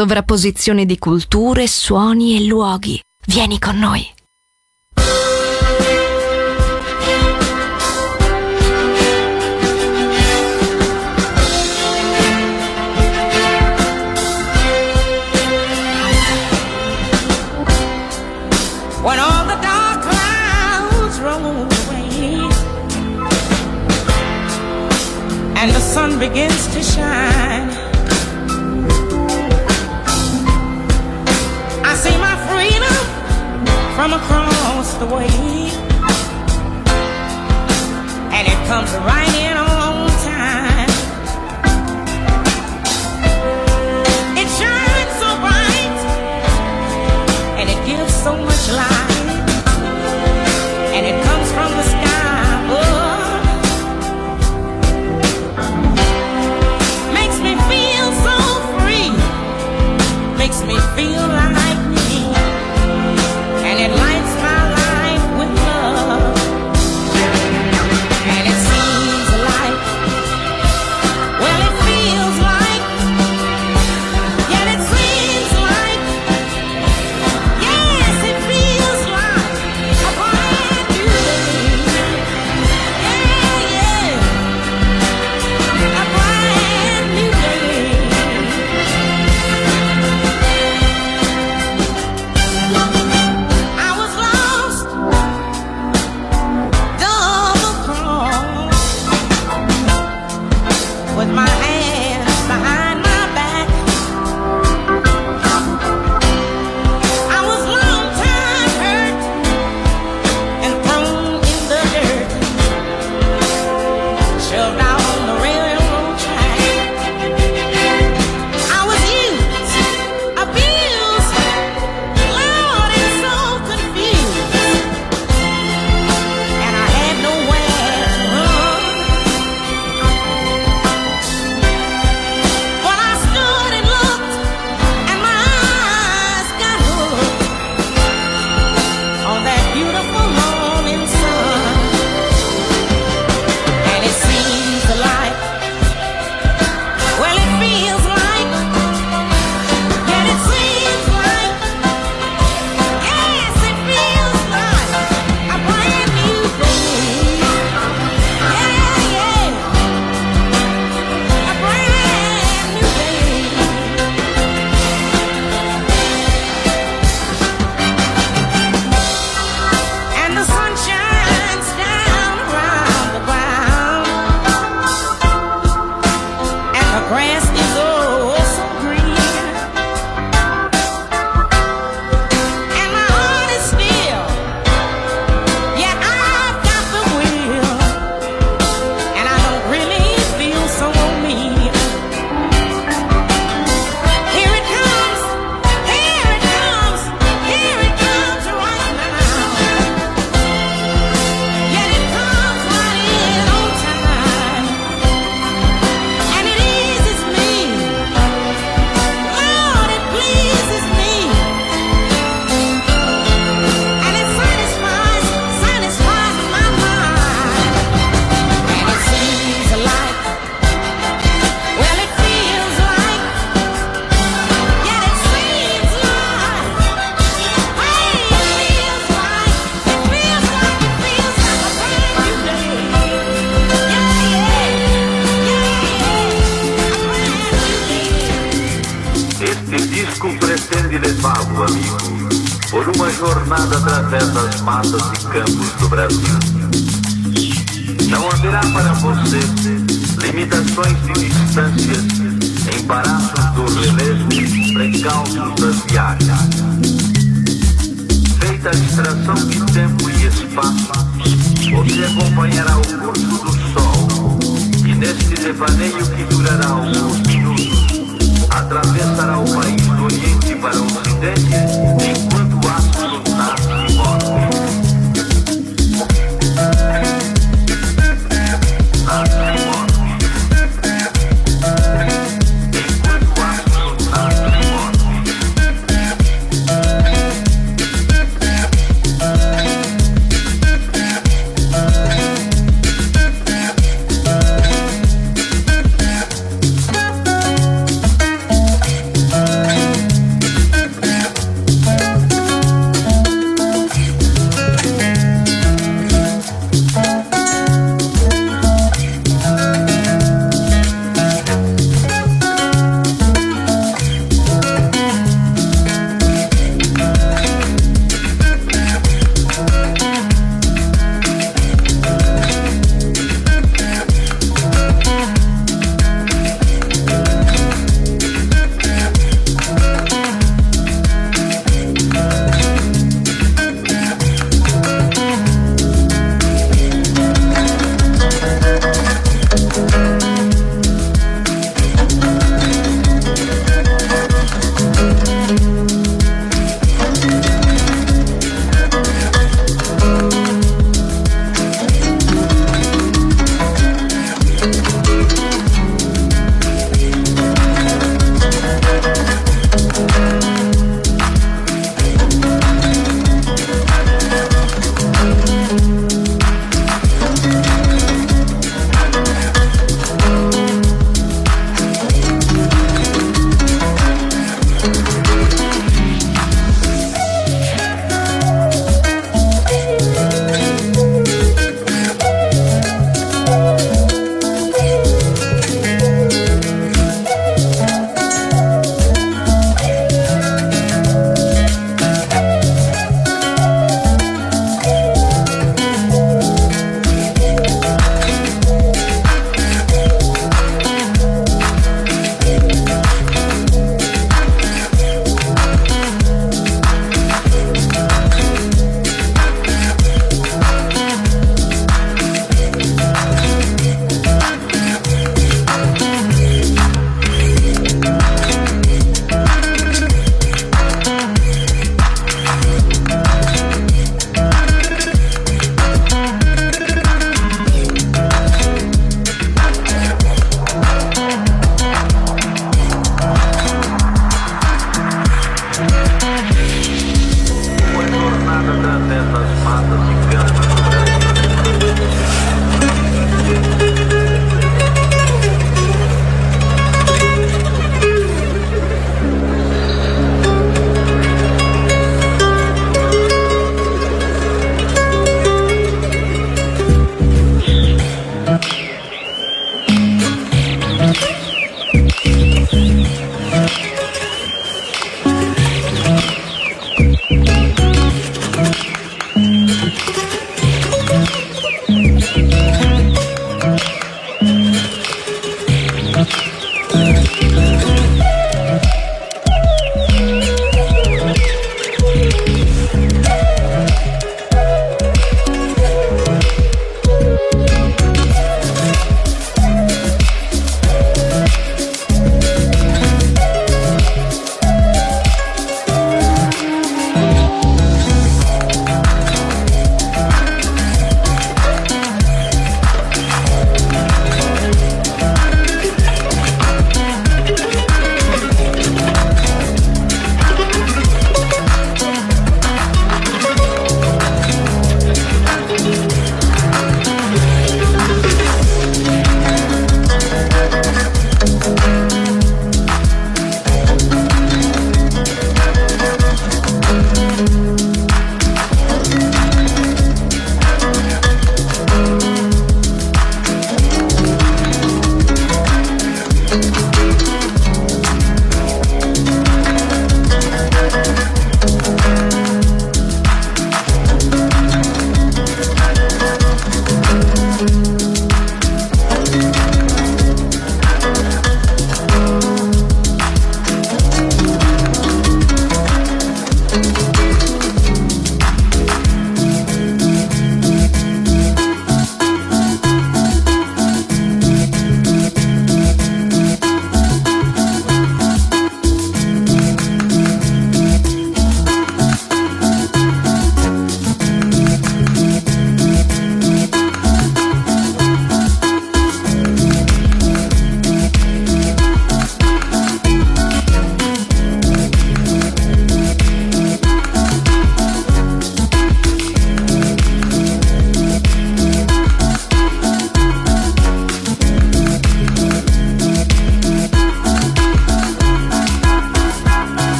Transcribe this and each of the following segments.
sovrapposizione di culture, suoni e luoghi. Vieni con noi. Begins to shine. from across the way, and it comes right in. esta distração de tempo e espaço, você acompanhará o curso do sol. E neste devaneio que durará alguns minutos, atravessará o país do Oriente para o Ocidente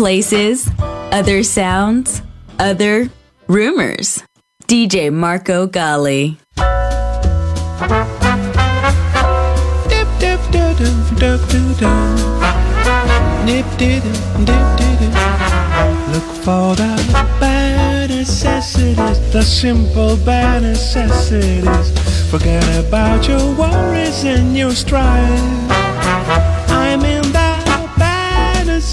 places, other sounds, other rumors. DJ Marco Gally. Look for the bare necessities, the simple bare necessities. Forget about your worries and your strife.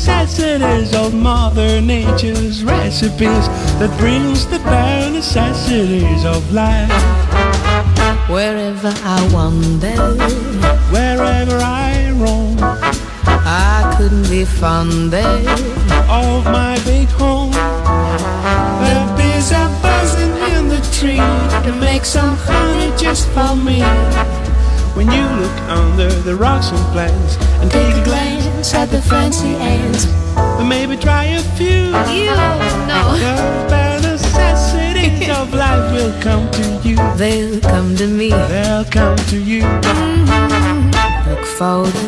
Necessities of Mother Nature's recipes that brings the bare necessities of life. Wherever I wander, Wherever I roam, I couldn't be fonder. of my big home. The bees are buzzing in the tree to make some honey just for me. When you look under the rocks and plants and take a glance at the fancy ants, and maybe try a few. Oh, you know The bare necessities of life will come to you. they'll come to me. They'll come to you. Mm-hmm. Look for the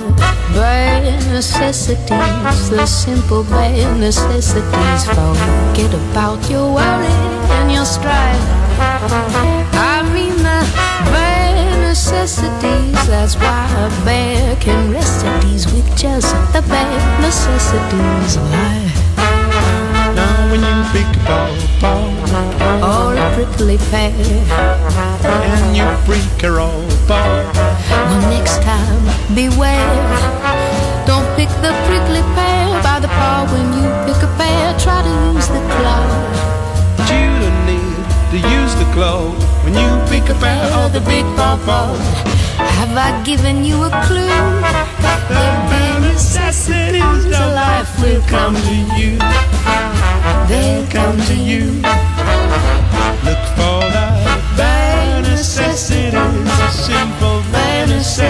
bare necessities, the simple bare necessities. Forget about your worry and your strife. I mean the bare necessities. That's why a bear can rest at ease with just the bare necessities life. Now when you pick a ball, ball, Or a prickly pear. and you freak a roll ball. Well, next time, beware. Don't pick the prickly pear by the paw. When you pick a pear, try to use the claw. But you don't need to use the claw when you pick a pear of the big pawpaw. Have I given you a clue? The bare necessities of life will come to you. They'll come to you. Look for the bare necessities, a simple bare necessities.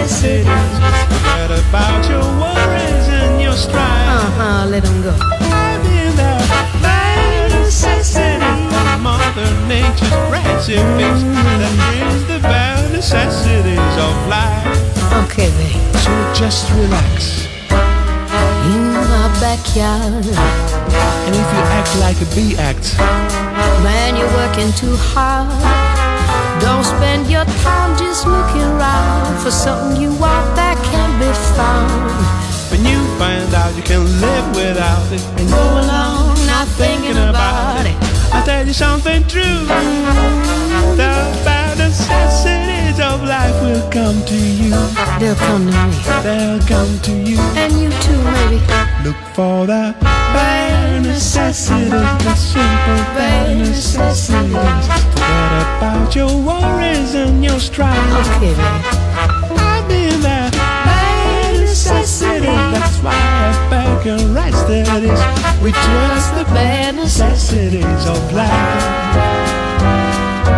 Grassy fix that brings the bare necessities of life. Okay, babe. So just relax. In my backyard. And if you act like a bee act, Man, you're working too hard. Don't spend your time just looking around for something you want that can't be found. when you find out you can live without it and go along not thinking about it, I'll tell you something true. The bare necessities of life will come to you. They'll come to me. They'll come to you. And you too, maybe. Look for the bare necessities, the simple bare necessities. Forget about your worries and your strife. Okay, babe. That's why rice that is. We trust the bare necessities of life.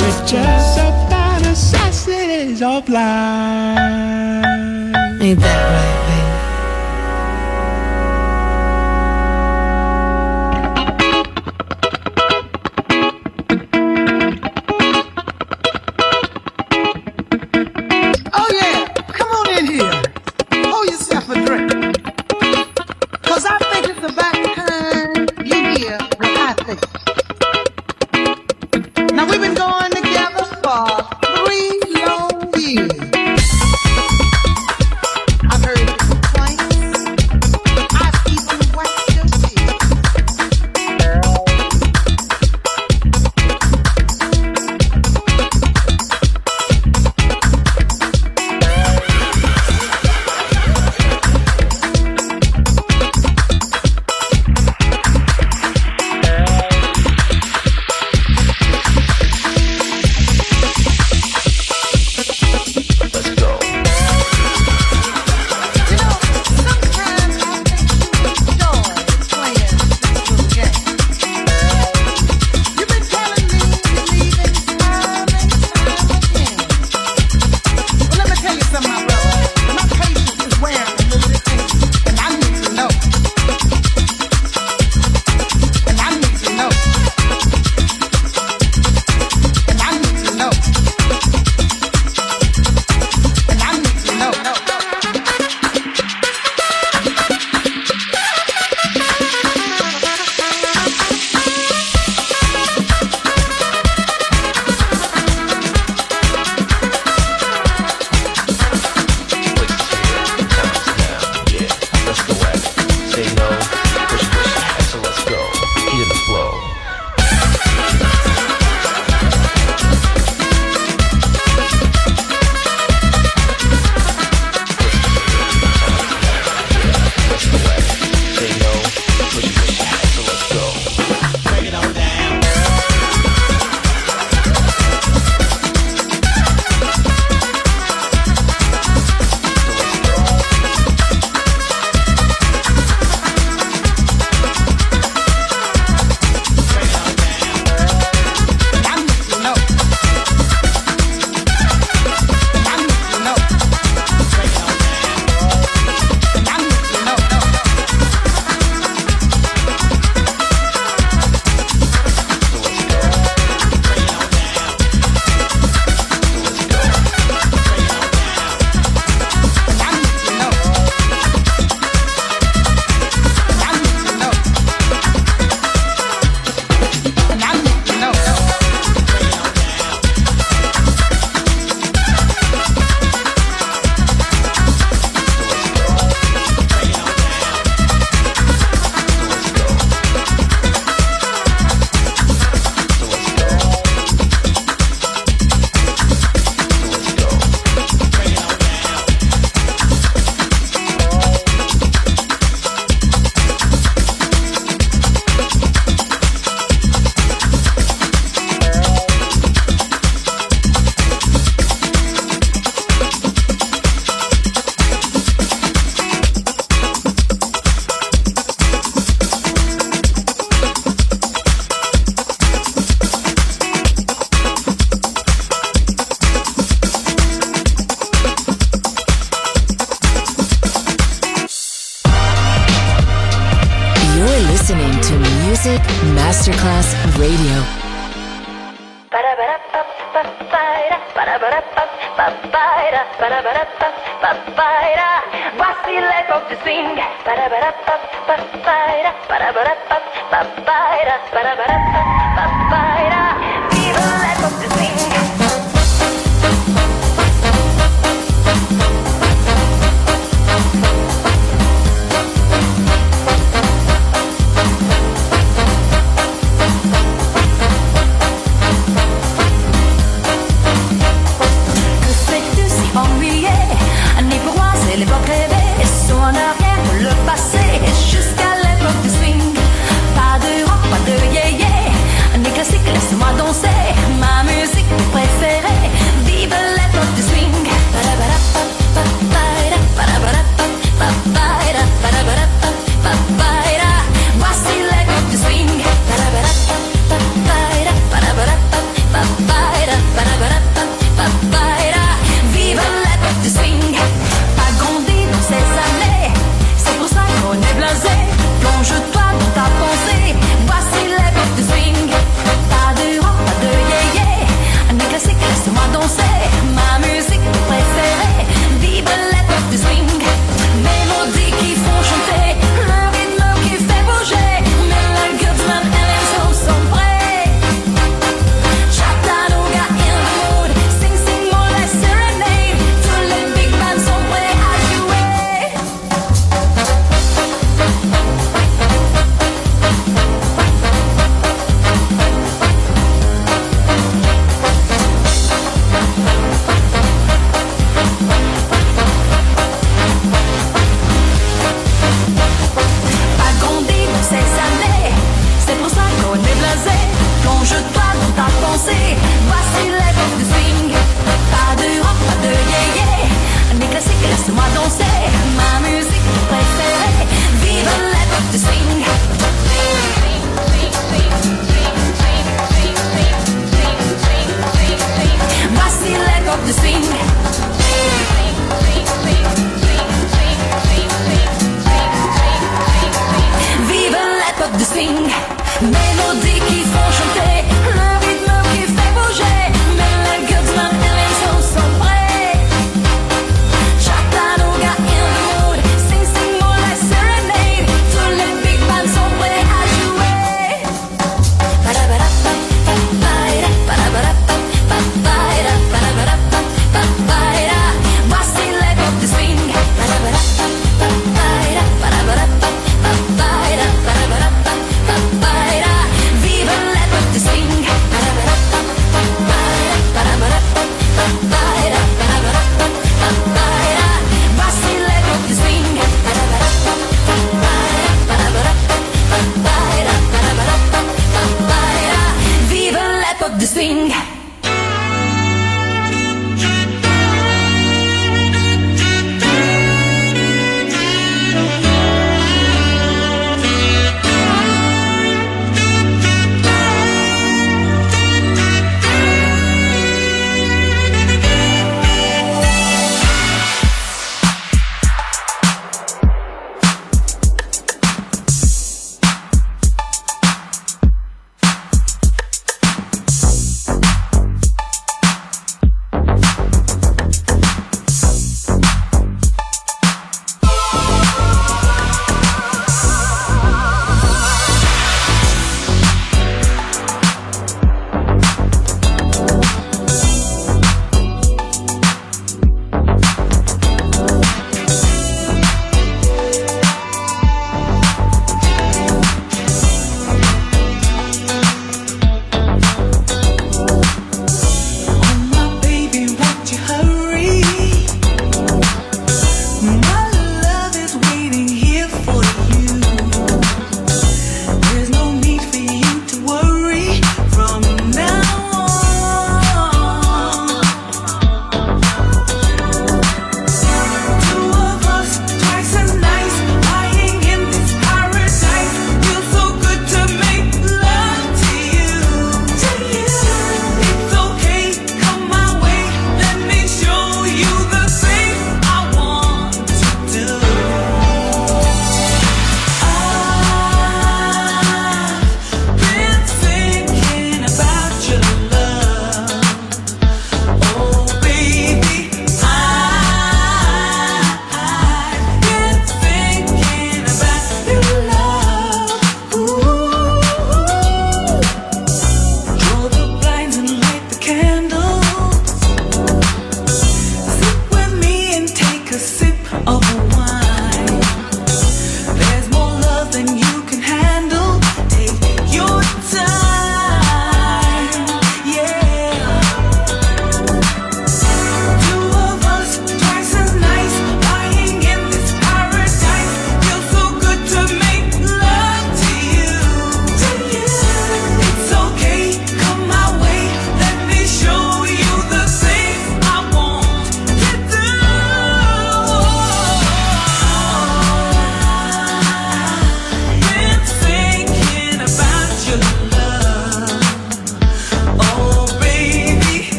We just the bare necessities of life. Ain't that right, babe?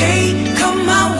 Hey, come my way.